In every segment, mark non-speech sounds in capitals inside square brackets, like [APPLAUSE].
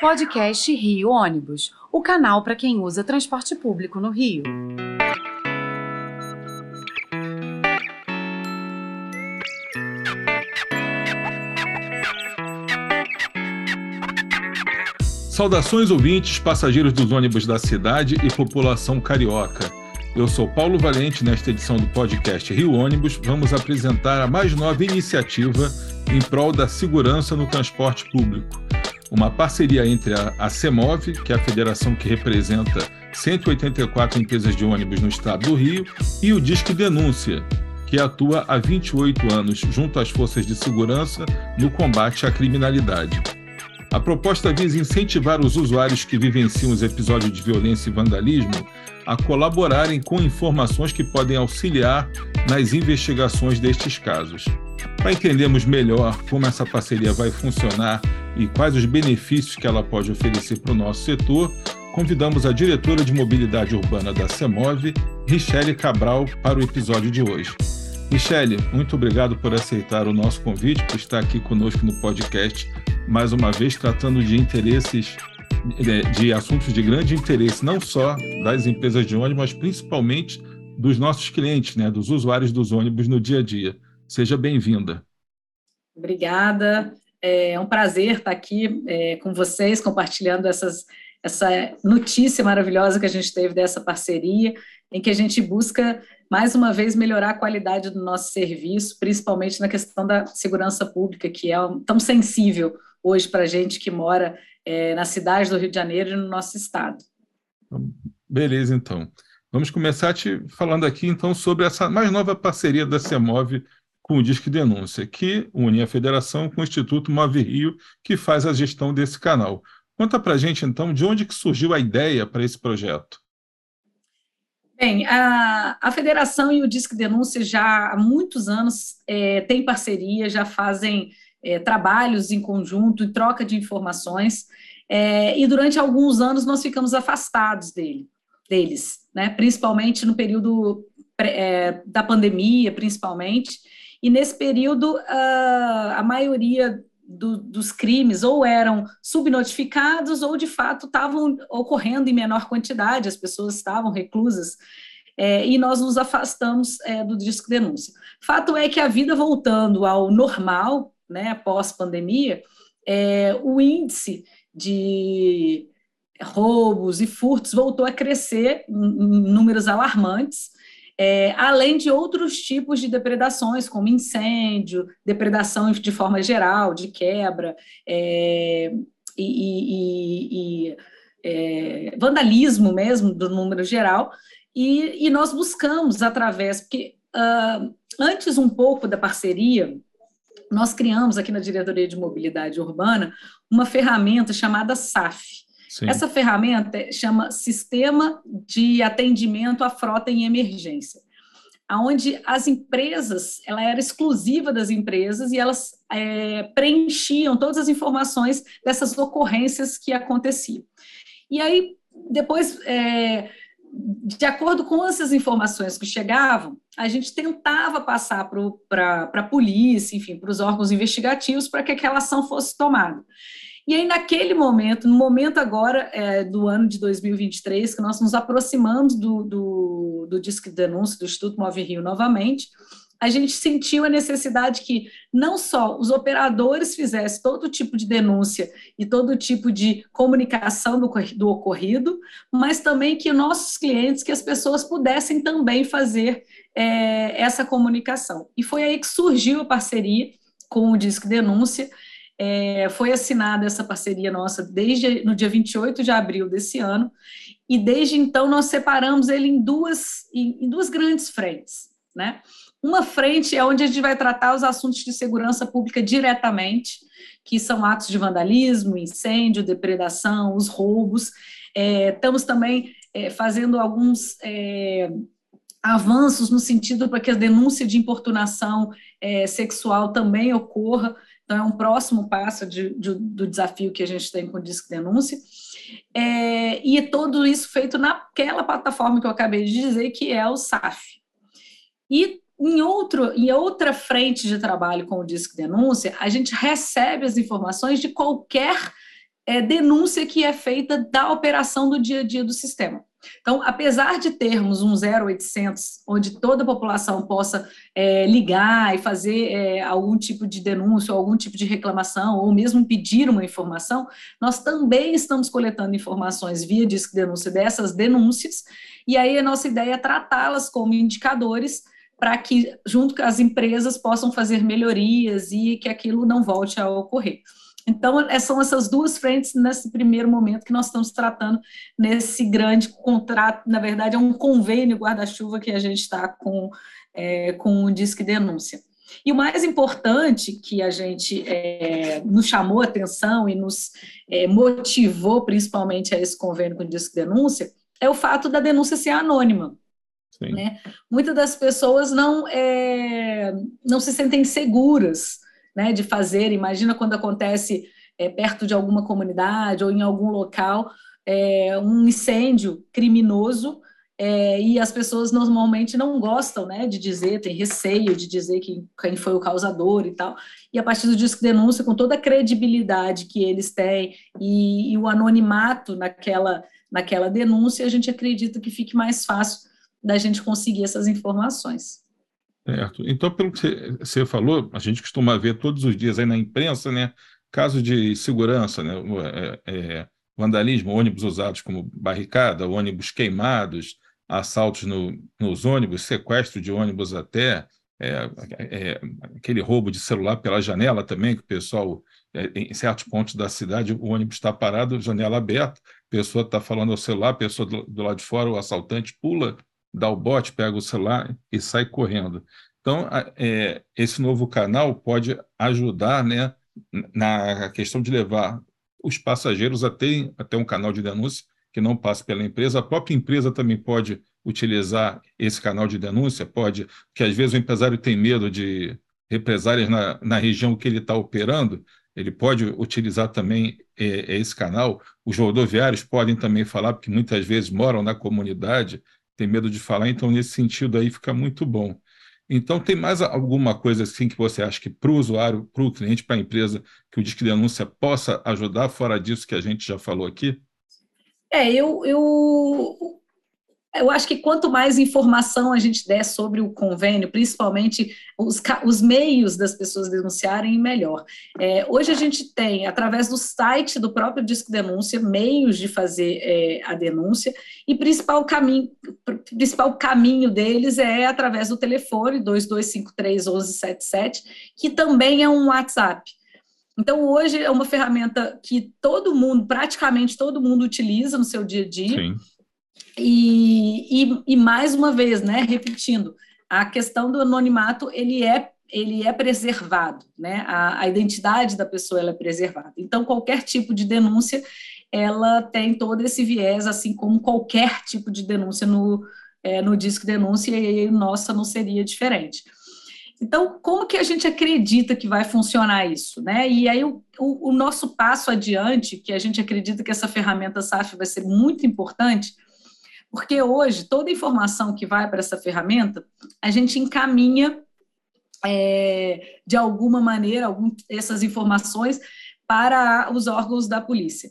Podcast Rio Ônibus, o canal para quem usa transporte público no Rio. Saudações ouvintes, passageiros dos ônibus da cidade e população carioca. Eu sou Paulo Valente. Nesta edição do podcast Rio Ônibus, vamos apresentar a mais nova iniciativa em prol da segurança no transporte público. Uma parceria entre a, CEMOV, que é a federação que representa 184 empresas de ônibus no estado do Rio, e o Disque Denúncia, que atua há 28 anos junto às forças de segurança no combate à criminalidade. A proposta visa incentivar os usuários que vivenciam os episódios de violência e vandalismo a colaborarem com informações que podem auxiliar nas investigações destes casos. Para entendermos melhor como essa parceria vai funcionar e quais os benefícios que ela pode oferecer para o nosso setor, convidamos a diretora de mobilidade urbana da CEMOV, Richelle Cabral, para o episódio de hoje. Michele, muito obrigado por aceitar o nosso convite, por estar aqui conosco no podcast, mais uma vez tratando de interesses, de assuntos de grande interesse, não só das empresas de ônibus, mas principalmente dos nossos clientes, né, dos usuários dos ônibus no dia a dia. Seja bem-vinda. Obrigada. É um prazer estar aqui é, com vocês, compartilhando essas, essa notícia maravilhosa que a gente teve dessa parceria, em que a gente busca mais uma vez, melhorar a qualidade do nosso serviço, principalmente na questão da segurança pública, que é tão sensível hoje para a gente que mora é, na cidade do Rio de Janeiro e no nosso estado. Beleza, então. Vamos começar te falando aqui, então, sobre essa mais nova parceria da CEMOV com o Disque Denúncia, que une a federação com o Instituto Move Rio, que faz a gestão desse canal. Conta para gente, então, de onde que surgiu a ideia para esse projeto? Bem, a, a federação e o Disque Denúncia já há muitos anos é, têm parceria, já fazem é, trabalhos em conjunto, em troca de informações, é, e durante alguns anos nós ficamos afastados dele, deles, né, principalmente no período é, da pandemia, principalmente, e nesse período a, a maioria do, dos crimes ou eram subnotificados ou de fato estavam ocorrendo em menor quantidade, as pessoas estavam reclusas. É, e nós nos afastamos é, do disco denúncia. Fato é que a vida voltando ao normal, né, pós-pandemia, é, o índice de roubos e furtos voltou a crescer em, em números alarmantes, é, além de outros tipos de depredações, como incêndio, depredação de forma geral, de quebra, é, e, e, e é, vandalismo mesmo, do número geral, e, e nós buscamos através, porque uh, antes um pouco da parceria, nós criamos aqui na Diretoria de Mobilidade Urbana uma ferramenta chamada SAF, Sim. Essa ferramenta chama Sistema de Atendimento à Frota em Emergência, aonde as empresas, ela era exclusiva das empresas e elas é, preenchiam todas as informações dessas ocorrências que aconteciam. E aí, depois, é, de acordo com essas informações que chegavam, a gente tentava passar para a polícia, enfim, para os órgãos investigativos, para que aquela ação fosse tomada. E aí, naquele momento, no momento agora é, do ano de 2023, que nós nos aproximamos do, do, do Disque de Denúncia do Instituto Move Rio novamente, a gente sentiu a necessidade que não só os operadores fizessem todo tipo de denúncia e todo tipo de comunicação do, do ocorrido, mas também que nossos clientes, que as pessoas pudessem também fazer é, essa comunicação. E foi aí que surgiu a parceria com o Disque Denúncia, é, foi assinada essa parceria nossa desde no dia 28 de abril desse ano, e desde então nós separamos ele em duas, em, em duas grandes frentes. Né? Uma frente é onde a gente vai tratar os assuntos de segurança pública diretamente, que são atos de vandalismo, incêndio, depredação, os roubos. É, estamos também é, fazendo alguns é, avanços no sentido para que a denúncia de importunação é, sexual também ocorra. Então, é um próximo passo de, de, do desafio que a gente tem com o Disque Denúncia. É, e tudo isso feito naquela plataforma que eu acabei de dizer, que é o SAF. E em, outro, em outra frente de trabalho com o Disque Denúncia, a gente recebe as informações de qualquer é, denúncia que é feita da operação do dia a dia do sistema. Então, apesar de termos um 0800, onde toda a população possa é, ligar e fazer é, algum tipo de denúncia, ou algum tipo de reclamação, ou mesmo pedir uma informação, nós também estamos coletando informações via disco denúncia dessas denúncias, e aí a nossa ideia é tratá-las como indicadores para que, junto com as empresas, possam fazer melhorias e que aquilo não volte a ocorrer. Então, é, são essas duas frentes nesse primeiro momento que nós estamos tratando nesse grande contrato, na verdade, é um convênio guarda-chuva que a gente está com, é, com o Disque Denúncia. E o mais importante que a gente é, nos chamou a atenção e nos é, motivou principalmente a esse convênio com o Disque Denúncia é o fato da denúncia ser anônima. Né? Muitas das pessoas não, é, não se sentem seguras né, de fazer. Imagina quando acontece é, perto de alguma comunidade ou em algum local é, um incêndio criminoso é, e as pessoas normalmente não gostam né, de dizer, tem receio de dizer que, quem foi o causador e tal. E a partir do disco denúncia, com toda a credibilidade que eles têm e, e o anonimato naquela, naquela denúncia, a gente acredita que fique mais fácil da gente conseguir essas informações. Certo. Então, pelo que você falou, a gente costuma ver todos os dias aí na imprensa, né, casos de segurança, né, é, é, vandalismo, ônibus usados como barricada, ônibus queimados, assaltos no, nos ônibus, sequestro de ônibus até, é, é, aquele roubo de celular pela janela também, que o pessoal, é, em certos pontos da cidade, o ônibus está parado, janela aberta, a pessoa está falando ao celular, a pessoa do, do lado de fora, o assaltante pula dá o bote, pega o celular e sai correndo. Então, é, esse novo canal pode ajudar né, na questão de levar os passageiros até, até um canal de denúncia que não passe pela empresa. A própria empresa também pode utilizar esse canal de denúncia, pode, que às vezes o empresário tem medo de represálias na, na região que ele está operando, ele pode utilizar também é, esse canal. Os rodoviários podem também falar, porque muitas vezes moram na comunidade tem medo de falar, então nesse sentido aí fica muito bom. Então, tem mais alguma coisa assim que você acha que para o usuário, para o cliente, para a empresa, que o Disque Denúncia possa ajudar, fora disso que a gente já falou aqui? É, eu, eu eu acho que quanto mais informação a gente der sobre o convênio, principalmente os, os meios das pessoas denunciarem, melhor. É, hoje a gente tem, através do site do próprio Disco Denúncia, meios de fazer é, a denúncia, e principal caminho, principal caminho deles é através do telefone 2253 1177, que também é um WhatsApp. Então, hoje é uma ferramenta que todo mundo, praticamente todo mundo, utiliza no seu dia a dia. Sim e, e, e, mais uma vez, né, repetindo, a questão do anonimato ele é ele é preservado, né? A, a identidade da pessoa ela é preservada. Então, qualquer tipo de denúncia ela tem todo esse viés, assim como qualquer tipo de denúncia no, é, no disco denúncia, e nossa não seria diferente. Então, como que a gente acredita que vai funcionar isso? Né? E aí, o, o, o nosso passo adiante, que a gente acredita que essa ferramenta SAF vai ser muito importante, porque hoje, toda informação que vai para essa ferramenta, a gente encaminha é, de alguma maneira algum, essas informações para os órgãos da polícia.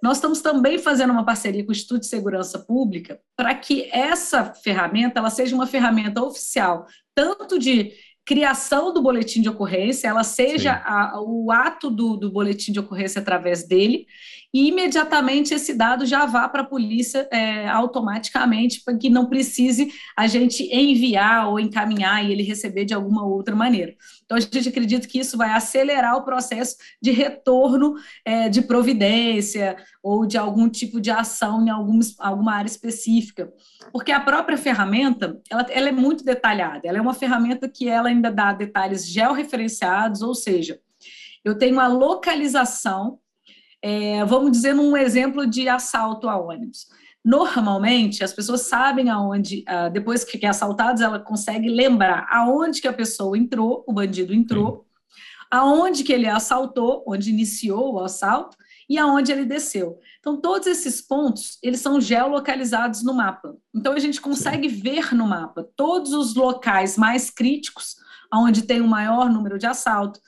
Nós estamos também fazendo uma parceria com o Instituto de Segurança Pública para que essa ferramenta ela seja uma ferramenta oficial, tanto de criação do boletim de ocorrência, ela seja a, o ato do, do boletim de ocorrência através dele, e imediatamente esse dado já vá para a polícia é, automaticamente, para que não precise a gente enviar ou encaminhar e ele receber de alguma outra maneira. Então, a gente acredita que isso vai acelerar o processo de retorno é, de providência ou de algum tipo de ação em algum, alguma área específica, porque a própria ferramenta ela, ela é muito detalhada, ela é uma ferramenta que ela ainda dá detalhes georreferenciados, ou seja, eu tenho a localização é, vamos dizer, num exemplo de assalto a ônibus. Normalmente, as pessoas sabem aonde, uh, depois que é assaltados, ela consegue lembrar aonde que a pessoa entrou, o bandido entrou, aonde que ele assaltou, onde iniciou o assalto, e aonde ele desceu. Então, todos esses pontos, eles são geolocalizados no mapa. Então, a gente consegue ver no mapa todos os locais mais críticos, onde tem o maior número de assalto,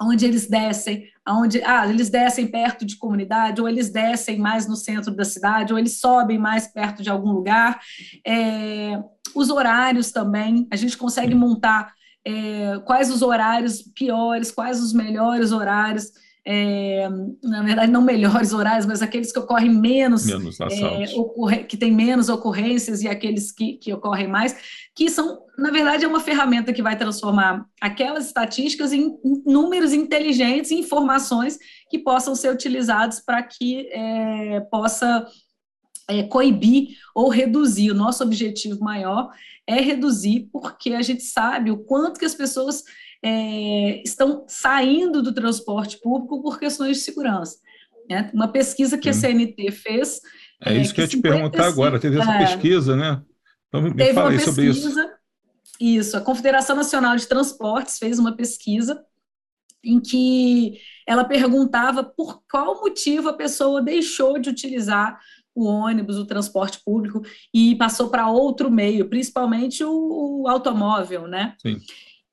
onde eles descem, onde ah, eles descem perto de comunidade, ou eles descem mais no centro da cidade, ou eles sobem mais perto de algum lugar. É, os horários também, a gente consegue montar é, quais os horários piores, quais os melhores horários é, na verdade, não melhores horários, mas aqueles que ocorrem menos, menos é, ocorre, que tem menos ocorrências e aqueles que, que ocorrem mais, que são, na verdade, é uma ferramenta que vai transformar aquelas estatísticas em, em números inteligentes, informações que possam ser utilizados para que é, possa é, coibir ou reduzir. O nosso objetivo maior é reduzir, porque a gente sabe o quanto que as pessoas é, estão saindo do transporte público por questões de segurança. Né? Uma pesquisa que a CNT fez. É, isso que, que eu ia te perguntar agora, teve essa é, pesquisa, né? Então, me teve fala aí sobre isso. Isso, a Confederação Nacional de Transportes fez uma pesquisa em que ela perguntava por qual motivo a pessoa deixou de utilizar o ônibus, o transporte público e passou para outro meio, principalmente o, o automóvel, né? Sim.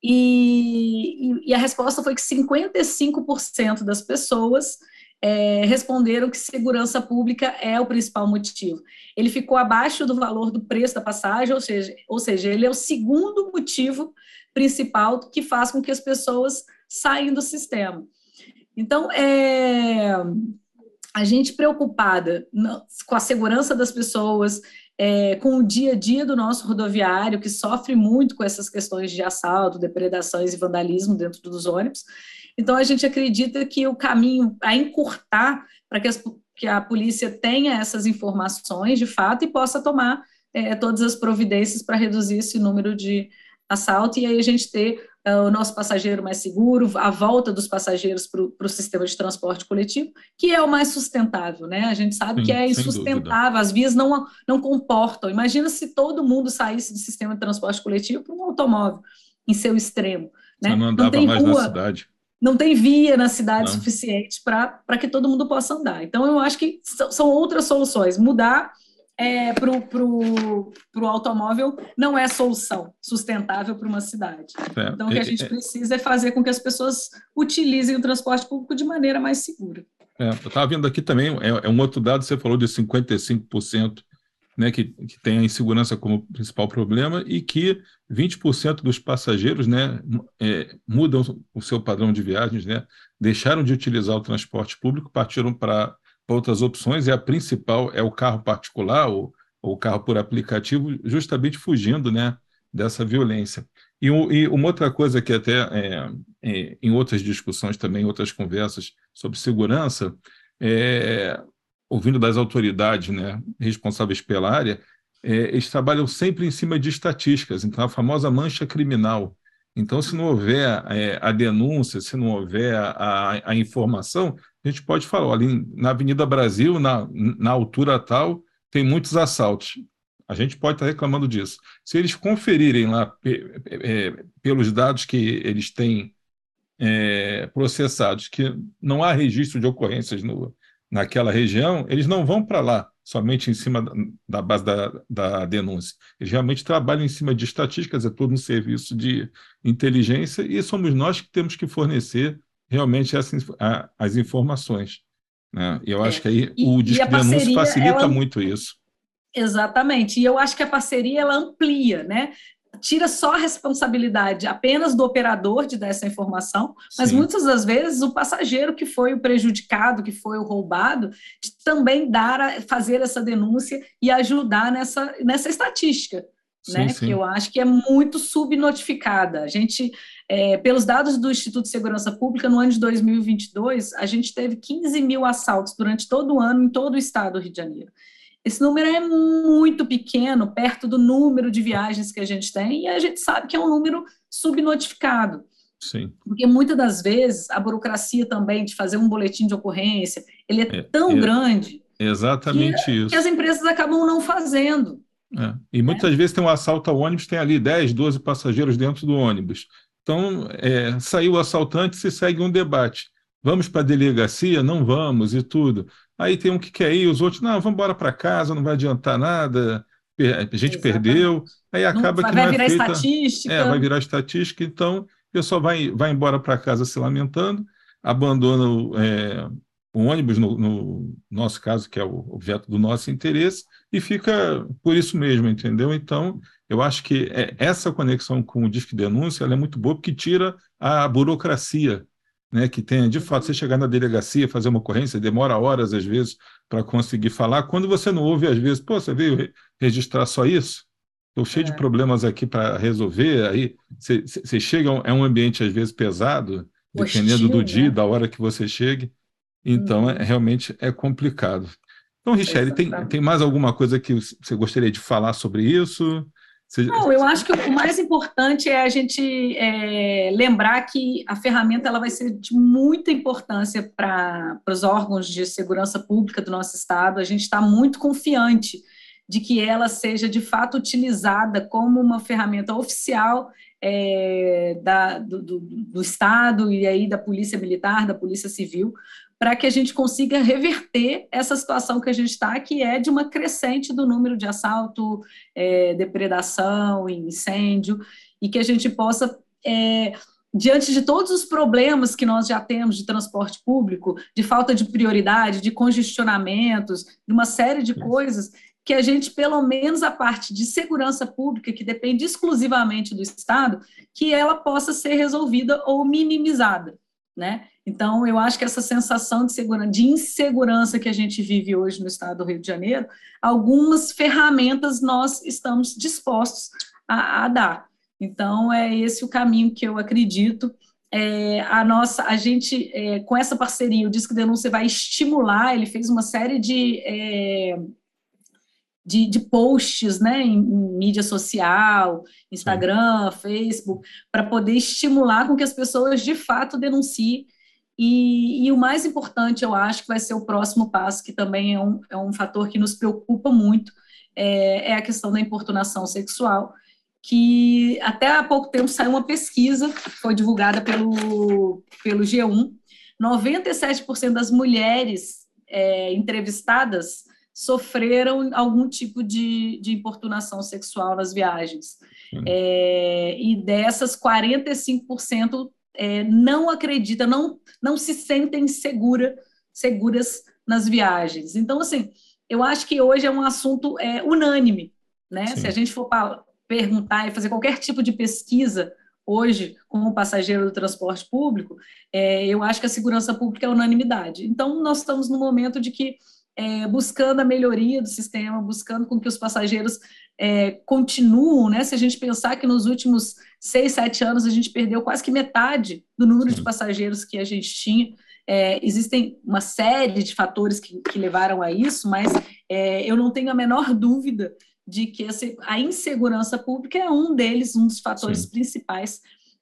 E, e, a resposta foi que 55% das pessoas é, responderam que segurança pública é o principal motivo. Ele ficou abaixo do valor do preço da passagem, ou seja, ou seja, ele é o segundo motivo principal que faz com que as pessoas saiam do sistema. Então, é, a gente preocupada com a segurança das pessoas, é, com o dia a dia do nosso rodoviário, que sofre muito com essas questões de assalto, depredações e vandalismo dentro dos ônibus. Então, a gente acredita que o caminho a encurtar para que, que, a polícia tenha essas informações de fato e possa tomar é, todas as providências para reduzir esse número de assalto e aí a gente ter o nosso passageiro mais seguro, a volta dos passageiros para o sistema de transporte coletivo, que é o mais sustentável, né? A gente sabe Sim, que é insustentável, as vias não, não comportam. Imagina se todo mundo saísse do sistema de transporte coletivo para um automóvel, em seu extremo. Né? Não andava não mais rua, na cidade. Não tem via na cidade não. suficiente para que todo mundo possa andar. Então, eu acho que são outras soluções. Mudar é, para o automóvel não é solução sustentável para uma cidade. É, então, o que a gente é, precisa é fazer com que as pessoas utilizem o transporte público de maneira mais segura. É, eu estava vendo aqui também, é, é, um outro dado, você falou de 55%, né, que, que tem a insegurança como principal problema e que 20% dos passageiros né, é, mudam o seu padrão de viagens, né, deixaram de utilizar o transporte público, partiram para outras opções, e a principal é o carro particular ou o carro por aplicativo, justamente fugindo né, dessa violência. E, e uma outra coisa que até é, é, em outras discussões também, outras conversas sobre segurança, é, ouvindo das autoridades né, responsáveis pela área, é, eles trabalham sempre em cima de estatísticas, então a famosa mancha criminal. Então, se não houver é, a denúncia, se não houver a, a, informação, a gente pode falar, ali na Avenida Brasil, na, na altura tal, tem muitos assaltos. A gente pode estar reclamando disso. Se eles conferirem lá é, pelos dados que eles têm é, processados, que não há registro de ocorrências no, naquela região, eles não vão para lá somente em cima da, da base da, da, denúncia. Eles realmente trabalham em cima de estatísticas, é todo um serviço de inteligência, e somos nós que temos que fornecer realmente essas, a, as informações. Né? E eu acho é. que aí o Disque Denúncia facilita ela... muito isso. Exatamente, e eu acho que a parceria ela amplia, né? Tira só a responsabilidade apenas do operador de dar essa informação, mas Sim. muitas das vezes o passageiro que foi o prejudicado, que foi o roubado, também dar fazer essa denúncia e ajudar nessa, nessa estatística, sim, né? Sim. Que eu acho que é muito subnotificada. A gente é, pelos dados do Instituto de Segurança Pública, no ano de 2022, a gente teve 15 mil assaltos durante todo o ano em todo o estado do Rio de Janeiro. Esse número é muito pequeno, perto do número de viagens que a gente tem, e a gente sabe que é um número subnotificado. Sim. Porque muitas das vezes a burocracia também de fazer um boletim de ocorrência, ele é, é tão é, grande exatamente que, isso. que as empresas acabam não fazendo. É. E muitas vezes tem um assalto ao ônibus, tem ali 10, 12 passageiros dentro do ônibus. Então, é, saiu o assaltante, se segue um debate. Vamos para a delegacia? Não vamos, e tudo. Aí tem um que quer ir, os outros, não, vamos embora para casa, não vai adiantar nada, a gente Exatamente. perdeu. Aí acaba não, que vai não é virar feita, estatística. É, vai virar estatística. Então, pessoa vai, vai embora para casa se lamentando, abandona o ônibus, no, no, nosso caso, que é o objeto do nosso interesse, e fica por isso mesmo, entendeu? Então, eu acho que é, essa conexão com o Disque Denúncia é muito boa, porque tira a burocracia, né, que tem, de fato, você chegar na delegacia, fazer uma ocorrência, demora horas, às vezes, para conseguir falar. Quando você não ouve, às vezes, pô, você veio registrar só isso? Estou cheio é. de problemas aqui para resolver. Aí você, chega, é um ambiente, às vezes, pesado, Hostil, dependendo do dia, né? da hora que você chegue. Então, hum. é, realmente é complicado. Então, Richelle, tem, tem mais alguma coisa que você gostaria de falar sobre isso? Você... Não, eu acho que o mais importante é a gente é, lembrar que a ferramenta ela vai ser de muita importância para os órgãos de segurança pública do nosso estado. A gente está muito confiante de que ela seja de fato utilizada como uma ferramenta oficial é, da, do, do, do Estado e aí da Polícia Militar, da Polícia Civil, para que a gente consiga reverter essa situação que a gente está, que é de uma crescente do número de assalto, é, depredação, incêndio, e que a gente possa, é, diante de todos os problemas que nós já temos de transporte público, de falta de prioridade, de congestionamentos, de uma série de coisas, que a gente, pelo menos a parte de segurança pública, que depende exclusivamente do Estado, que ela possa ser resolvida ou minimizada, né? Então, eu acho que essa sensação de, de insegurança que a gente vive hoje no estado do Rio de Janeiro, algumas ferramentas nós estamos dispostos a, a dar. Então, é esse o caminho que eu acredito. É, a nossa, a gente, é, com essa parceria, o Disque Denúncia vai estimular, ele fez uma série de, é, de, de, posts né, em, em, mídia social, Instagram, Sim. Facebook, para poder estimular com que as pessoas de fato denunciem e, e, o mais importante, eu acho, que vai ser o próximo passo, que também é um, é um fator que nos preocupa muito, é, é a questão da importunação sexual, que até há pouco tempo saiu uma pesquisa, foi divulgada pelo, pelo G1, 97% das mulheres é, entrevistadas sofreram algum tipo de, de importunação sexual nas viagens. É, e dessas, 45% é, não acreditam, não, não se sentem segura, seguras nas viagens. Então, assim, eu acho que hoje é um assunto é, unânime, né? Sim. Se a gente for perguntar e fazer qualquer tipo de pesquisa hoje como passageiro do transporte público, é, eu acho que a segurança pública é unanimidade. Então, nós estamos no momento de que é, buscando a melhoria do sistema, buscando com que os passageiros é, continuam, né? Se a gente pensar que nos últimos seis, sete anos a gente perdeu quase que metade do número de passageiros que a gente tinha. É, existem uma série de fatores que, que levaram a isso, mas é, eu não tenho a menor [LAUGHS] dúvida de que a insegurança pública é um deles, um dos fatores Sim. principais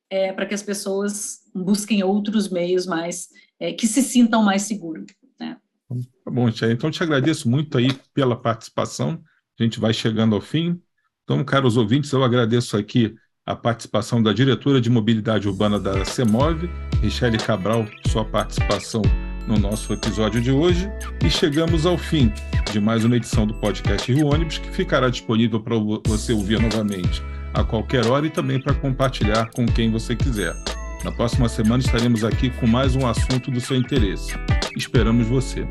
é, para que as pessoas busquem outros meios mais é, que se sintam mais seguros. Tá bom, Tia. Então, te agradeço muito aí pela participação. A gente vai chegando ao fim. Então, caros ouvintes, eu agradeço aqui a participação da diretora de mobilidade urbana da CEMOV, Michele Cabral, sua participação no nosso episódio de hoje. E chegamos ao fim de mais uma edição do podcast Rio Ônibus, que ficará disponível para você ouvir novamente a qualquer hora e também para compartilhar com quem você quiser. Na próxima semana estaremos aqui com mais um assunto do seu interesse. Esperamos você.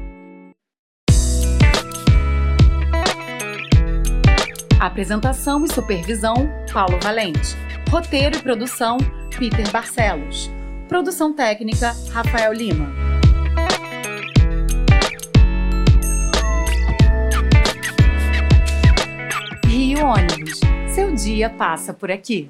Apresentação e supervisão: Paulo Valente. Roteiro e produção: Peter Barcelos. Produção técnica: Rafael Lima. Rio Ônibus. Seu dia passa por aqui.